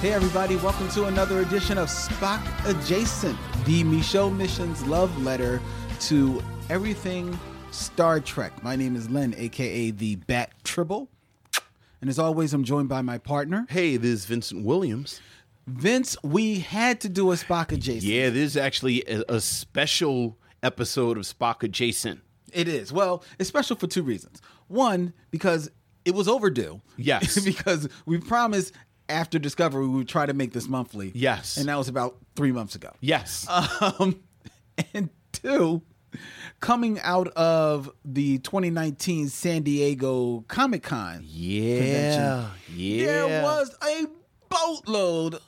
Hey, everybody, welcome to another edition of Spock Adjacent, the Micheaux Missions love letter to everything Star Trek. My name is Len, aka the Bat Tribble. And as always, I'm joined by my partner, Hey, this is Vincent Williams. Vince. We had to do a Spock Adjacent. Yeah, this is actually a, a special episode of Spock Adjacent. It is. Well, it's special for two reasons. One, because it was overdue. Yes. because we promised after Discovery we would try to make this monthly. Yes. And that was about three months ago. Yes. Um, and two, coming out of the 2019 San Diego Comic Con, yeah. Yeah. there was a boatload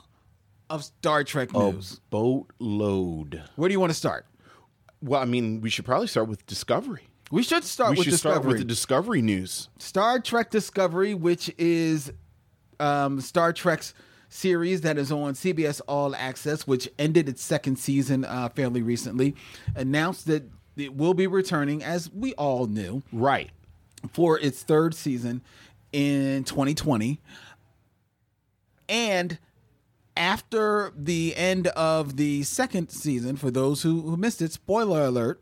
of Star Trek a news. boatload. Where do you want to start? Well, I mean, we should probably start with Discovery. We should start we with should Discovery. start with the Discovery news. Star Trek Discovery, which is um, Star Trek's series that is on CBS All Access, which ended its second season uh, fairly recently, announced that it will be returning, as we all knew, Right. for its third season in 2020. And after the end of the second season, for those who, who missed it, spoiler alert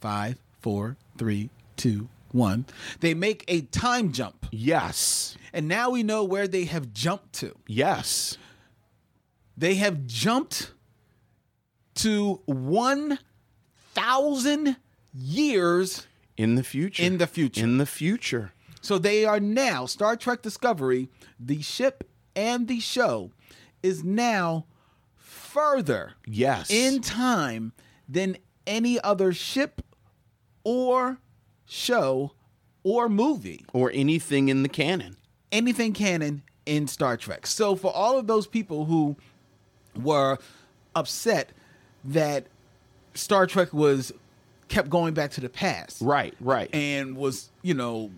five, four, three, two, one, they make a time jump. Yes. And now we know where they have jumped to. Yes. They have jumped to 1,000 years. In the future. In the future. In the future. So they are now, Star Trek Discovery, the ship and the show is now further Yes. in time than any other ship or show or movie. or anything in the canon. anything canon in Star Trek. So for all of those people who were upset that Star Trek was kept going back to the past, Right, right. and was you know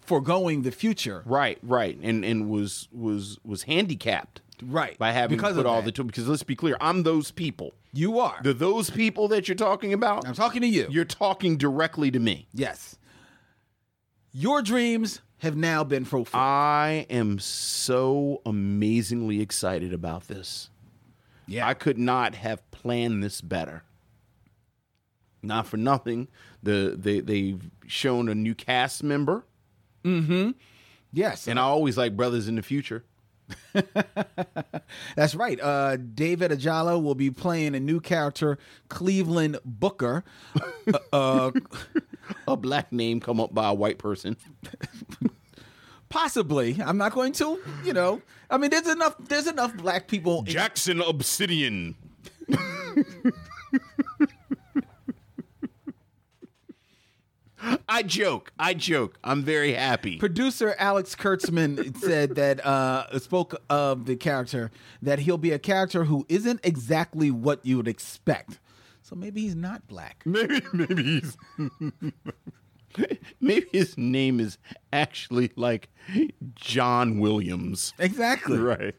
foregoing the future, Right, right, and and was was was handicapped right? by having because put all that. the two. Because let's be clear, I'm those people. you are. The those people that you're talking about. I'm talking to you. You're talking directly to me. yes. Your dreams have now been fulfilled. I am so amazingly excited about this. yeah. I could not have planned this better. Not for nothing, the they they've shown a new cast member, Mm-hmm. yes. and I always like brothers in the future. That's right. Uh, David Ajala will be playing a new character, Cleveland Booker. uh, A black name come up by a white person. possibly. I'm not going to. You know. I mean, there's enough. There's enough black people. in- Jackson Obsidian. I joke. I joke. I'm very happy. Producer Alex Kurtzman said that uh, spoke of the character that he'll be a character who isn't exactly what you would expect. So maybe he's not black. Maybe maybe he's maybe his name is actually like John Williams. Exactly. Right.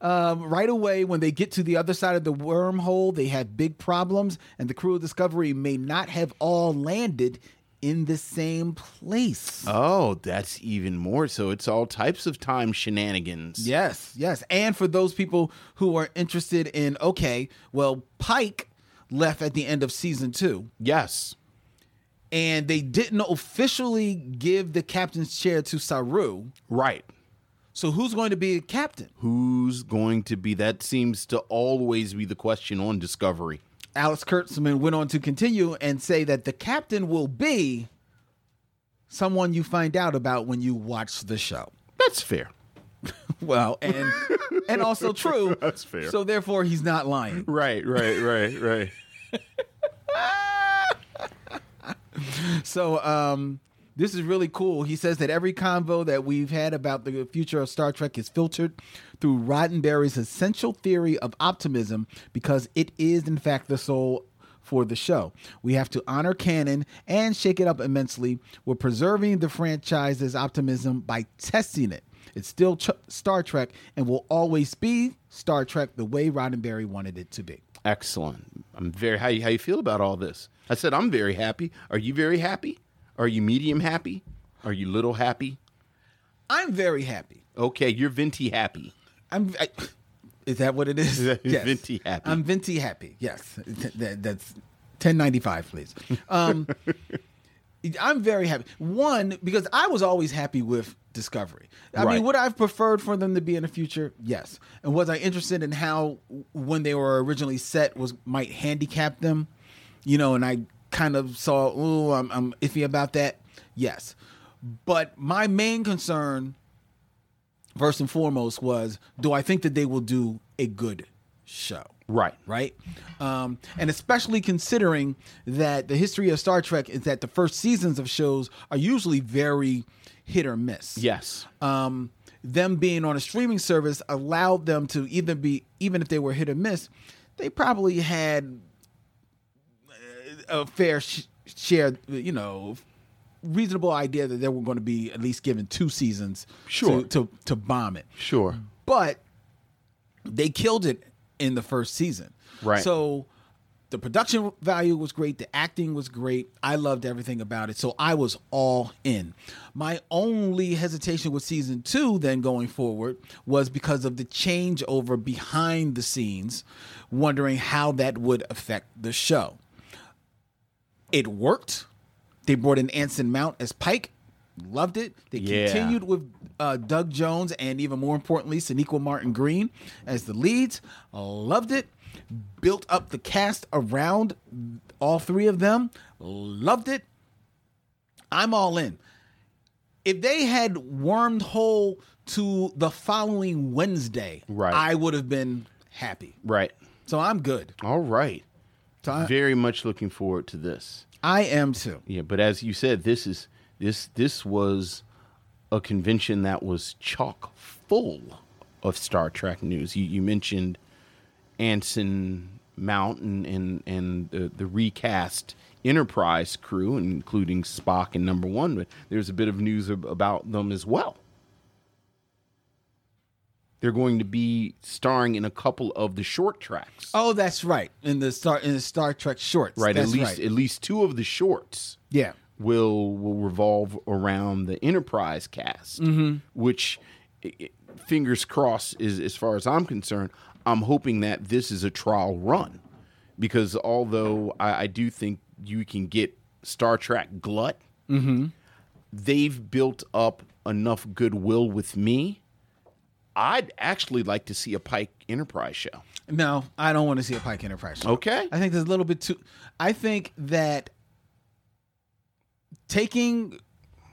Um, right away, when they get to the other side of the wormhole, they have big problems, and the crew of Discovery may not have all landed in the same place. Oh, that's even more. So it's all types of time shenanigans. Yes, yes. And for those people who are interested in, okay, well, Pike left at the end of season two, Yes. and they didn't officially give the captain's chair to Saru. Right. So who's going to be a captain? Who's going to be? That seems to always be the question on Discovery. Alex Kurtzman went on to continue and say that the captain will be someone you find out about when you watch the show. That's fair. Well, and and also true. That's fair. So therefore, he's not lying. Right, right, right, right. So um, this is really cool. He says that every convo that we've had about the future of Star Trek is filtered through Roddenberry's essential theory of optimism because it is, in fact, the soul for the show. We have to honor canon and shake it up immensely. We're preserving the franchise's optimism by testing it. It's still ch- Star Trek and will always be Star Trek the way Roddenberry wanted it to be. Excellent. I'm very how you, how you feel about all this. I said I'm very happy. Are you very happy? Are you medium happy? Are you little happy? I'm very happy. Okay, you're venti happy. I'm. I, is that what it is? Venti happy. I'm venti happy. Yes, that, that's ten ninety five, please. Um, I'm very happy. One because I was always happy with Discovery. I Right. mean, would I have preferred for them to be in the future? Yes. And was I interested in how when they were originally set was might handicap them? You know, and I kind of saw, oh, I'm, I'm iffy about that. Yes. But my main concern first and foremost was do I think that they will do a good show? Right. Right? Um, and especially considering that the history of Star Trek is that the first seasons of shows are usually very hit or miss. Yes. Um, them being on a streaming service allowed them to either be, even if they were hit or miss, they probably had a fair sh- share, you know, reasonable idea that they were going to be at least given two seasons Sure. to, to, to bomb it Sure. but they killed it in the first season. Right. So the production value was great, the acting was great. I loved everything about it. So I was all in. My only hesitation with season 2 then going forward was because of the changeover behind the scenes, wondering how that would affect the show. It worked. They brought in Anson Mount as Pike. Loved it. They Yeah. continued with uh, Doug Jones and even more importantly, Sonequa Martin Green as the leads. Loved it. Built up the cast around all three of them. Loved it. I'm all in. If they had wormed whole to the following Wednesday, Right. I would have been happy. Right. So I'm good. All right. So I, Very much looking forward to this. I am too. Yeah, but as you said, this is this this was a convention that was chock full of Star Trek news. You, you mentioned Anson Mount and and, and the, the recast Enterprise crew, including Spock and Number One. But there's a bit of news ab- about them as well. They're going to be starring in a couple of the short tracks. Oh, that's right. In the Star in the Star Trek shorts. right, That's at least right. at least two of the shorts. Yeah. will will revolve around the Enterprise cast, mm-hmm. which i- i- fingers crossed is as far as I'm concerned. I'm hoping that this is a trial run because although I, I do think you can get Star Trek glut, mm-hmm. they've built up enough goodwill with me. I'd actually like to see a Pike Enterprise show. No, I don't want to see a Pike Enterprise. show. Okay. I think there's a little bit too. I think that taking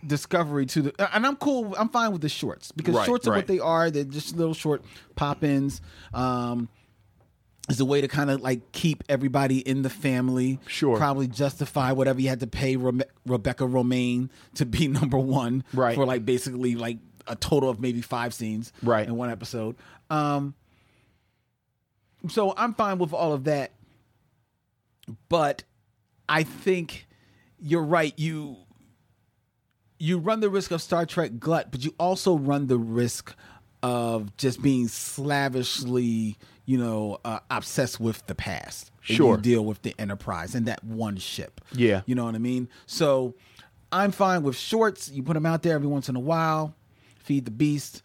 Discovery to the and I'm cool. I'm fine with the shorts because Right, shorts are right. what they are. They're just little short pop-ins. Um, is a way to kind of like keep everybody in the family. Sure. Probably justify whatever you had to pay Rebe- Rebecca Romijn to be number one. Right. For like basically like a total of maybe five scenes. Right. In one episode. Um. So I'm fine with all of that, but I think you're right. You you run the risk of Star Trek glut, but you also run the risk of just being slavishly, you know, uh, obsessed with the past. Sure. you deal with the Enterprise and that one ship. Yeah. you know what I mean. So I'm fine with shorts. You put them out there every once in a while, feed the beast,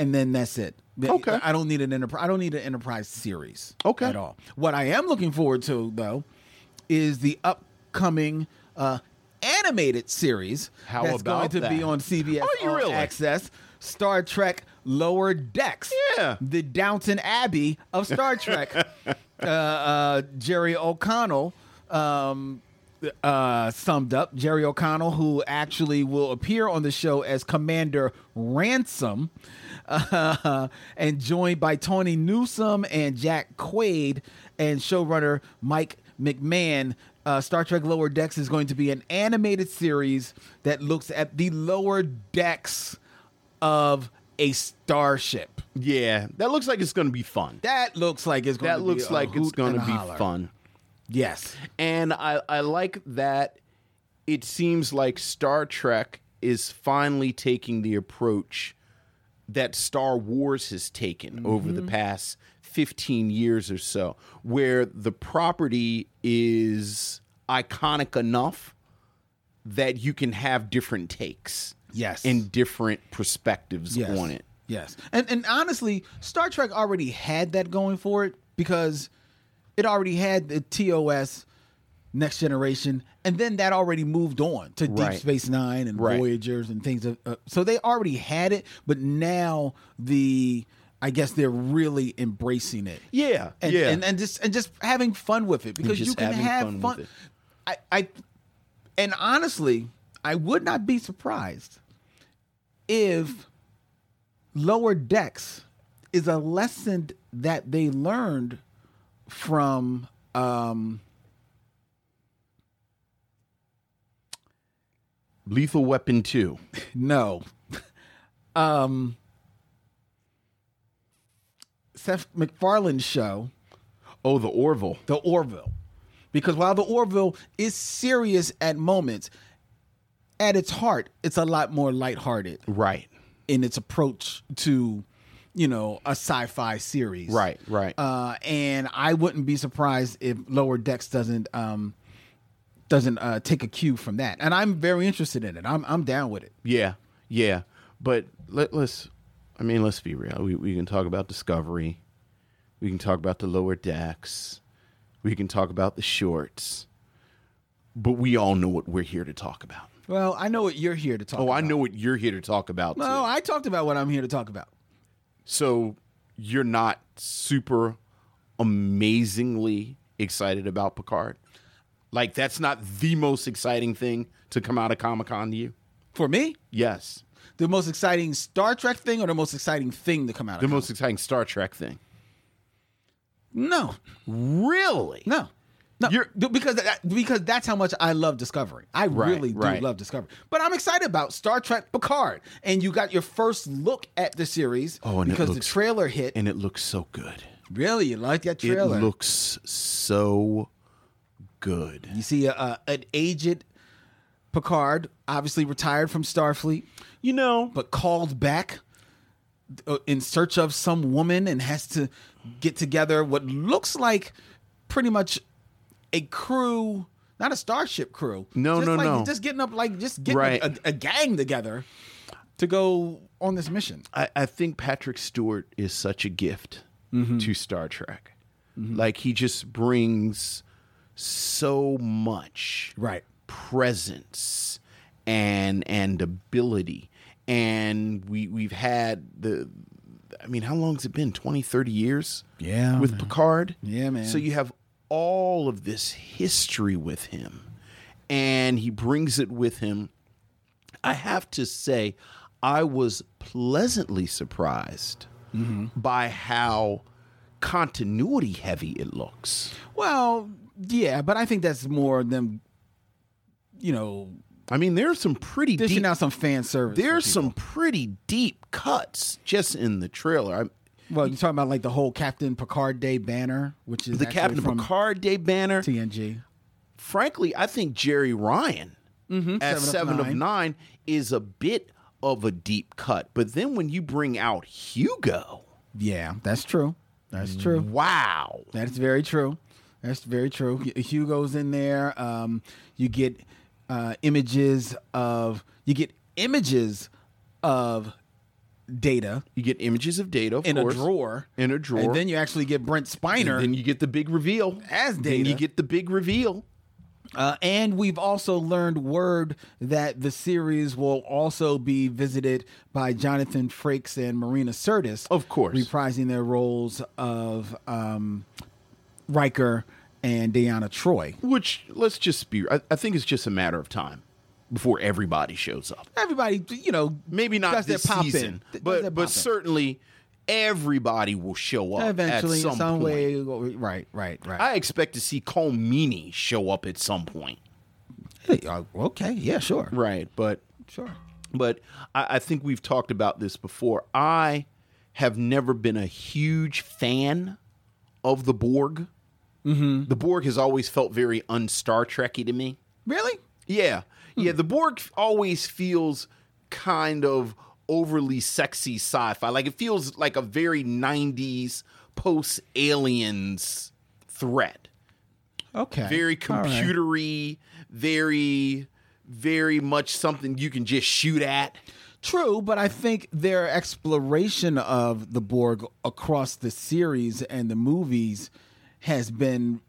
and then that's it. Okay. I don't need an enterprise. I don't need an enterprise series. Okay. At all. What I am looking forward to though is the upcoming uh, animated series How that's about going to be on CBS Are you All really? Access. Star Trek Lower Decks. Yeah. The Downton Abbey of Star Trek. uh, uh, Jerry O'Connell um, uh, summed up. Jerry O'Connell, who actually will appear on the show as Commander Ransom, uh, and joined by Tawny Newsome and Jack Quaid and showrunner Mike McMahan. Uh, Star Trek Lower Decks is going to be an animated series that looks at the lower decks of a starship. Yeah, that looks like it's going to be fun. That looks like it's going That to looks be like it's going to be holler. fun. Yes. And I, I like that it seems like Star Trek is finally taking the approach that Star Wars has taken over the mm-hmm. past 15 years or so, where the property is iconic enough that you can have different takes. Yes. And different perspectives yes. on it. Yes. And and honestly, Star Trek already had that going for it because it already had the TOS Next Generation, and then that already moved on to Deep Right. Space Nine and Right. Voyagers and things. Of, uh, so they already had it, but now the I guess they're really embracing it. Yeah, and, yeah. and and just and just having fun with it because you can have fun fun. with it. I, I and honestly, I would not be surprised if lower decks is a lesson that they learned from um Lethal Weapon 2. no um Seth MacFarlane's show Oh, the Orville. the Orville. Because while the Orville is serious at moments, at its heart, it's a lot more lighthearted Right. in its approach to, you know, a sci-fi series. Right, right. Uh, and I wouldn't be surprised if Lower Decks doesn't um, doesn't uh, take a cue from that. And I'm very interested in it. I'm I'm down with it. Yeah, yeah. But let, let's, I mean, let's be real. We, we can talk about Discovery. We can talk about the lower decks. We can talk about the shorts. But we all know what we're here to talk about. Well, I know what you're here to talk Oh, about. I know what you're here to talk about. No, too. I talked about what I'm here to talk about. So you're not super amazingly excited about Picard? Like, that's not the most exciting thing to come out of Comic Con to you? For me, Yes. the most exciting Star Trek thing or the most exciting thing to come out of The Comic- most exciting Star Trek thing. No. Really? No. No, You're- because that, because that's how much I love Discovery. I Right, really do right. love Discovery. But I'm excited about Star Trek Picard, and you got your first look at the series Oh, and it because looks- the trailer hit. And it looks so good. really, you like that trailer? It looks so good. you see a, a, an aged Picard, obviously retired from Starfleet, You know, but called back uh, in search of some woman and has to get together what looks like pretty much a crew, not a starship crew. No, just no, like, no. Just getting up, like just getting Right. a, a gang together to go on this mission. I, I think Patrick Stewart is such a gift Mm-hmm. to Star Trek. Like he just brings so much Right. presence and and ability. And we we've had the I mean, how long has it been? 20, 30 years? Yeah, With man. Picard? Yeah, man. So you have all of this history with him. And he brings it with him I have to say, I was pleasantly surprised mm-hmm. by how continuity heavy it looks. Well, yeah, but I think that's more them, you know, I mean, there's some pretty dishing deep, out some fan service. there's some pretty deep cuts just in the trailer. I'm, Well, you're talking about like the whole Captain Picard Day banner, which is the Captain from Picard Day banner. TNG. Frankly, I think Jeri Ryan Mm-hmm. Seven of Seven of Nine. Nine is a bit of a deep cut. But then when you bring out Hugo, Yeah, that's true. That's true. wow. That's very true. That's very true. Hugo's in there. Um, you get uh, images of you get images of data You get images of data of in course, a drawer. In a drawer. And then you actually get Brent Spiner. And then you get the big reveal. As Then Data. you get the big reveal. Uh, and we've also learned word that the series will also be visited by Jonathan Frakes and Marina Sirtis. Of course. Reprising their roles of um, Riker and Deanna Troy. Which let's just be. I, I think it's just a matter of time before everybody shows up. Everybody, you know, Maybe not this pop in. season, Does but but in. certainly everybody will show up eventually, at some, some way. Right, right, right. I expect to see Colmini show up at some point. Hey, uh, okay, yeah, sure, Right, but sure. but I, I think we've talked about this before. I have never been a huge fan of the Borg. Mm-hmm. The Borg has always felt very un-Star Trekky to me. Really? Yeah. Yeah, hmm. the Borg always feels kind of overly sexy sci-fi. Like it feels like a very 90s post aliens threat. Okay. Very All right. computery, very very much something you can just shoot at. True, but I think their exploration of the Borg across the series and the movies has been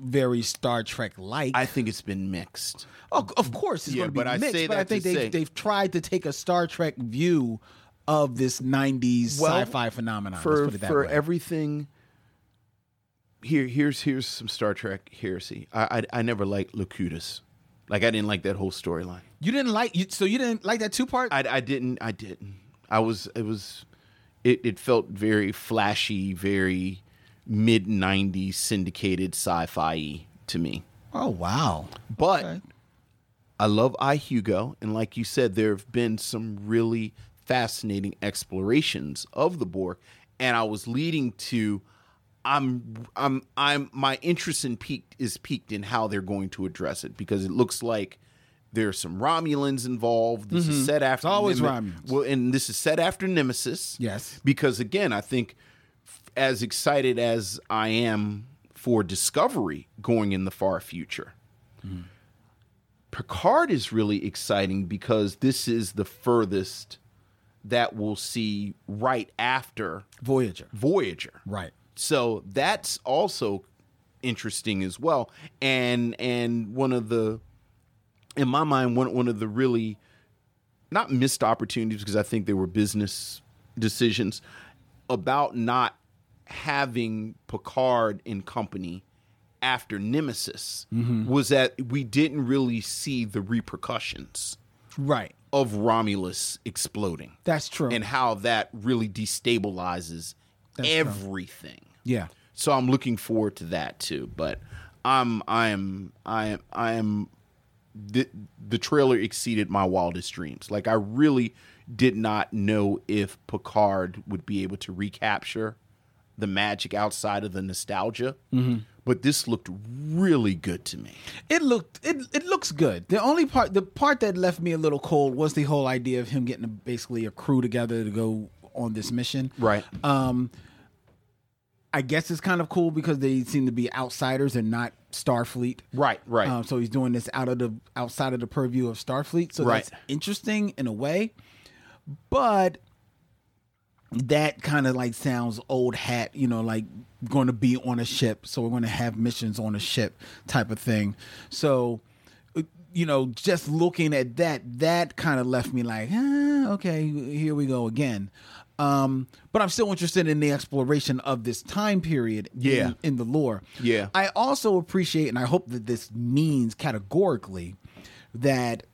very Star Trek like. I think it's been mixed. Oh, of course, it's Yeah, going to be but I mixed. say but I think they've say- they've tried to take a Star Trek view of this '90s Well, sci-fi phenomenon. for let's put it that for way. everything. Here, here's here's some Star Trek heresy. I I, I never liked Locutus. Like I didn't like that whole storyline. you didn't like you, so you didn't like that two part. I, I didn't I didn't. I was it was it, it felt very flashy, very mid '90s syndicated sci-fi to me. oh wow! But Okay. I love I Hugo, and like you said, there have been some really fascinating explorations of the Borg, and I was leading to. I'm I'm I'm my interest in peaked is peaked in how they're going to address it because it looks like there's some Romulans involved. This is set after Mm-hmm. always Neme- Romulans. Well, and this is set after Nemesis. Yes. because again, I think as excited as I am for Discovery going in the far future, Picard is really exciting because this is the furthest that we'll see right after Voyager, Voyager. right? So that's also interesting as well. And and one of the in my mind one one of the really not missed opportunities because I think they were business decisions about not having Picard in company after Nemesis mm-hmm. was that we didn't really see the repercussions Right. of Romulus exploding That's true. and how that really destabilizes That's true. everything. yeah. So I'm looking forward to that too. But I'm I am I am I am the the trailer exceeded my wildest dreams. Like I really did not know if Picard would be able to recapture the magic outside of the nostalgia. Mm-hmm. But this looked really good to me. It looked it it looks good. The only part the part that left me a little cold was the whole idea of him getting a, basically a crew together to go on this mission. Right. Um I guess it's kind of cool because they seem to be outsiders and not Starfleet. Right, right. Um, so he's doing this out of the outside of the purview of Starfleet. So Right. that's interesting in a way. But that kind of like sounds old hat, you know, like going to be on a ship. So we're going to have missions on a ship type of thing. So, uh, you know, just looking at that, that kind of left me like, ah, okay, here we go again. Um, but I'm still interested in the exploration of this time period Yeah. in, in the lore. Yeah. I also appreciate, and I hope that this means categorically that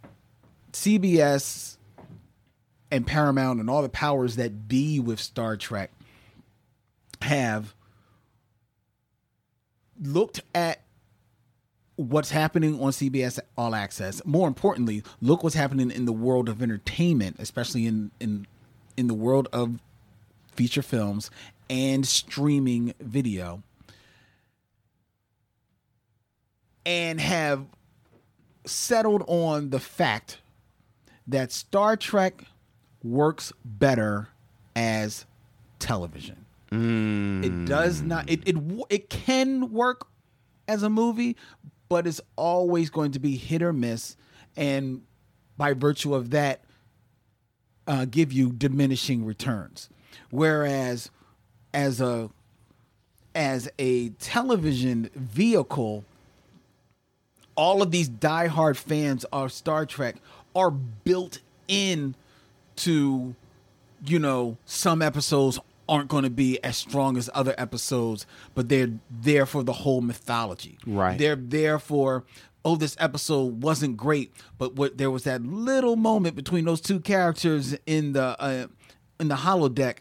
CBS and Paramount and all the powers that be with Star Trek have looked at what's happening on CBS All Access. More importantly, look what's happening in the world of entertainment, especially in in in the world of feature films and streaming video. And have settled on the fact that Star Trek works better as television. It does not. It it it can work as a movie, but it's always going to be hit or miss, and by virtue of that, uh, give you diminishing returns. Whereas, as a as a television vehicle, all of these diehard fans of Star Trek are built in to, you know, some episodes aren't going to be as strong as other episodes, but they're there for the whole mythology. Right. They're there for oh this episode wasn't great, but what there was that little moment between those two characters in the uh, in the holodeck.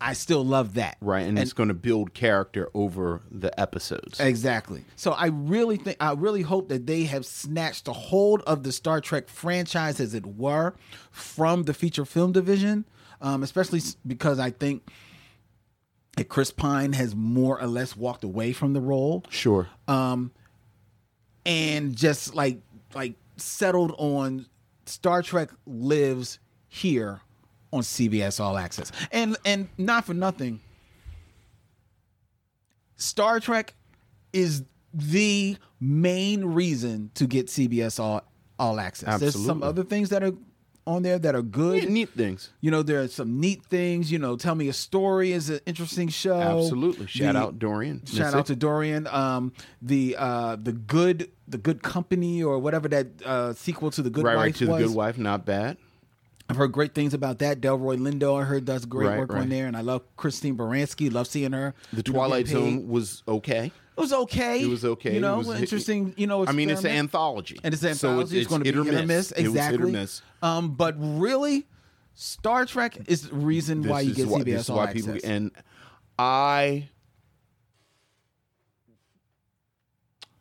I still love that. Right, and, it's going to build character over the episodes. Exactly. So I really think I really hope that they have snatched a hold of the Star Trek franchise, as it were, from the feature film division. Um, especially because I think that Chris Pine has more or less walked away from the role Sure. and just like like settled on Star Trek lives here on CBS All Access. And and not for nothing, Star Trek is the main reason to get CBS All All Access. There's some other things that are on there that are good. Yeah, neat things. You know, there are some neat things. You know, Tell Me a Story is an interesting show. Absolutely. Shout The- out Dorian. Shout out to Dorian. Um, the uh, the good the good company or whatever that uh, sequel to the Good right, Wife right to was. the good wife. Not bad. I've heard great things about that. Delroy Lindo, I heard does great Right, work right. on there, and I love Christine Baranski. Love seeing her. The Twilight. Zone was okay. It was okay. It was okay. You know, It was- interesting. You know, I mean, it's an anthology, and it's an So anthology. it's, going to be hit or miss. It was Exactly. hit or miss. Um, but really, Star Trek is the reason This why you get why- CBS this is All why Access. people and I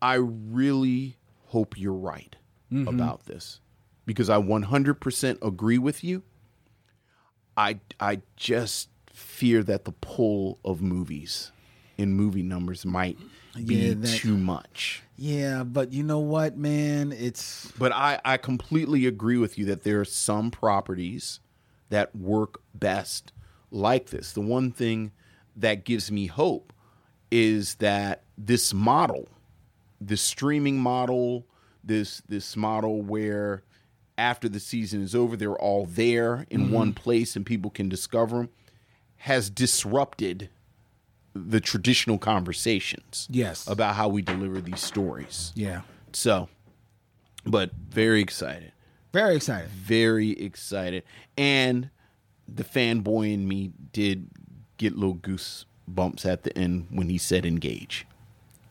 I really hope you're right Mm-hmm. about this because I 100% agree with you. I I just fear that the pull of movies in movie numbers might be Yeah, that- too much. yeah, but you know what, man? It's But I, I completely agree with you that there are some properties that work best like this. The one thing that gives me hope is that this model, this streaming model, this this model where after the season is over, they're all there in mm-hmm. one place and people can discover them, has disrupted the traditional conversations. Yes. about how we deliver these stories. yeah, So, but very excited. very excited. Very excited. And the fanboy in me did get little goosebumps at the end when he said engage.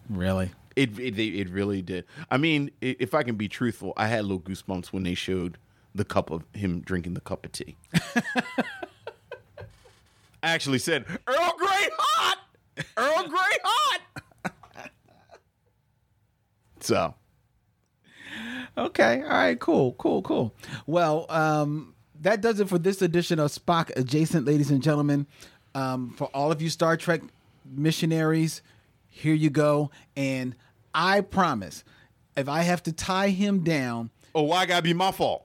Really. It, it, it really did. I mean, if I can be truthful, I had little goosebumps when they showed the cup of him drinking the cup of tea. I actually said, Earl Grey hot! Earl Grey hot! so, Okay. All right. Cool. Cool. Cool. Well, um, that does it for this edition of Spock Adjacent, ladies and gentlemen. Um, for all of you Star Trek missionaries, here you go. And I promise, if I have to tie him down, oh, why gotta be my fault?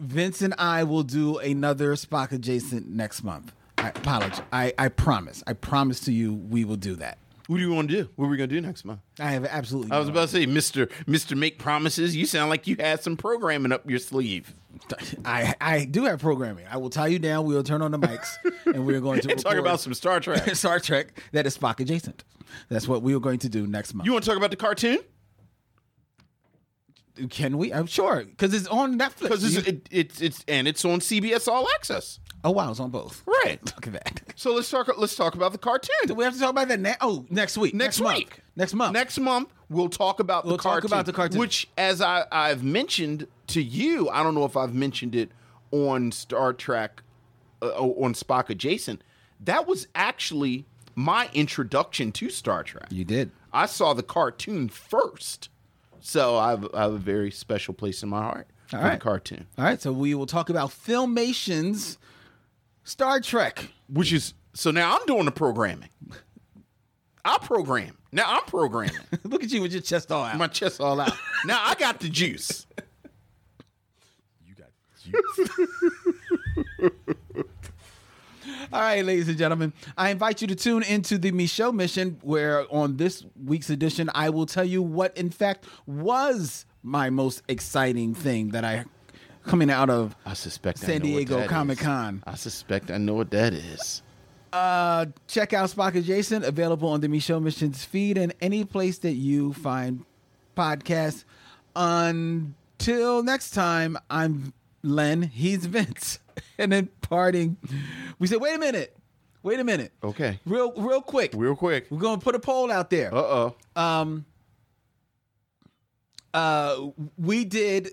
Vince and I will do another Spock Adjacent next month. I apologize. I, I promise. I promise to you, we will do that. What do you want to do? What are we gonna do next month? I have absolutely. I was about to say, Mister Mister Make Promises. You sound like you had some programming up your sleeve. I I do have programming. I will tie you down. We will turn on the mics, and we're going to talk about some Star Trek. Star Trek that is Spock adjacent. That's what we are going to do next month. You want to talk about the cartoon? Can we? I'm sure because it's on Netflix. Because it's, it, it's it's and it's on CBS All Access. Oh wow, it's on both. Right. Look at that. So let's talk. Let's talk about the cartoon. Do we have to talk about that now? Oh, next week. next, month. week. Next month. Next month, we'll talk about We'll the talk cartoon. about the cartoon. Which, as I, I've mentioned to you, I don't know if I've mentioned it on Star Trek, uh, on Spock Adjacent. That was actually my introduction to Star Trek. You did. I saw the cartoon first, so I have, I have a very special place in my heart All for right. the cartoon, All right. So we will talk about Filmation's Star Trek. which is so now I'm doing the programming. I program now. I'm programming. Look at you with your chest all out. my chest all out. Now I got the juice. you got juice. All right, ladies and gentlemen, I invite you to tune into the Micheaux Mission, where on this week's edition, I will tell you what, in fact, was my most exciting thing that I coming out of I suspect San what Diego. Comic Con. I suspect I know what that is. Uh, check out Spock Adjacent, available on the Micheaux Missions feed and any place that you find podcasts. Until next time, I'm Len. He's Vince. And then parting, we said, wait a minute. Wait a minute. Okay. Real, real quick. Real quick. We're gonna put a poll out there. Uh oh. Um, uh, we did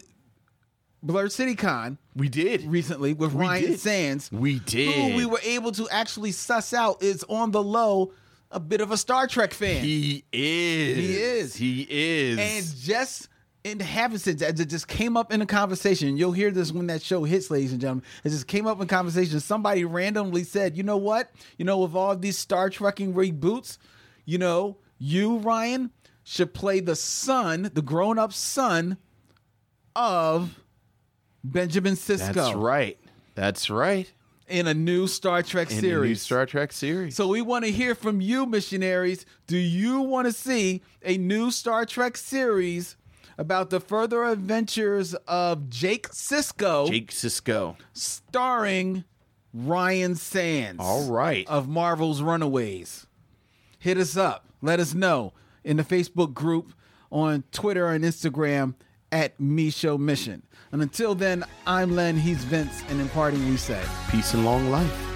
Blerd City Con We did. recently with We Ryan did. Sands. We did. Who we were able to actually suss out is on the low a bit of a Star Trek fan. He is. He is. He is. and just in said that, it just came up in a conversation. You'll hear this when that show hits, ladies and gentlemen. It just came up in conversation. Somebody randomly said, "You know what? You know, with all these Star Trekking reboots, you know, you Ryan should play the son, the grown-up son of Benjamin Sisko That's right. That's right. in a new Star Trek In series." new Star Trek series. So we want to hear from you, missionaries. Do you want to see a new Star Trek series about the further adventures of Jake Sisko, Jake Sisko. starring Ryan Sands? All right. Of Marvel's Runaways. Hit us up. Let us know in the Facebook group, on Twitter and Instagram at Micheaux Mission. And until then, I'm Len, he's Vince, and in parting we say. Peace and long life.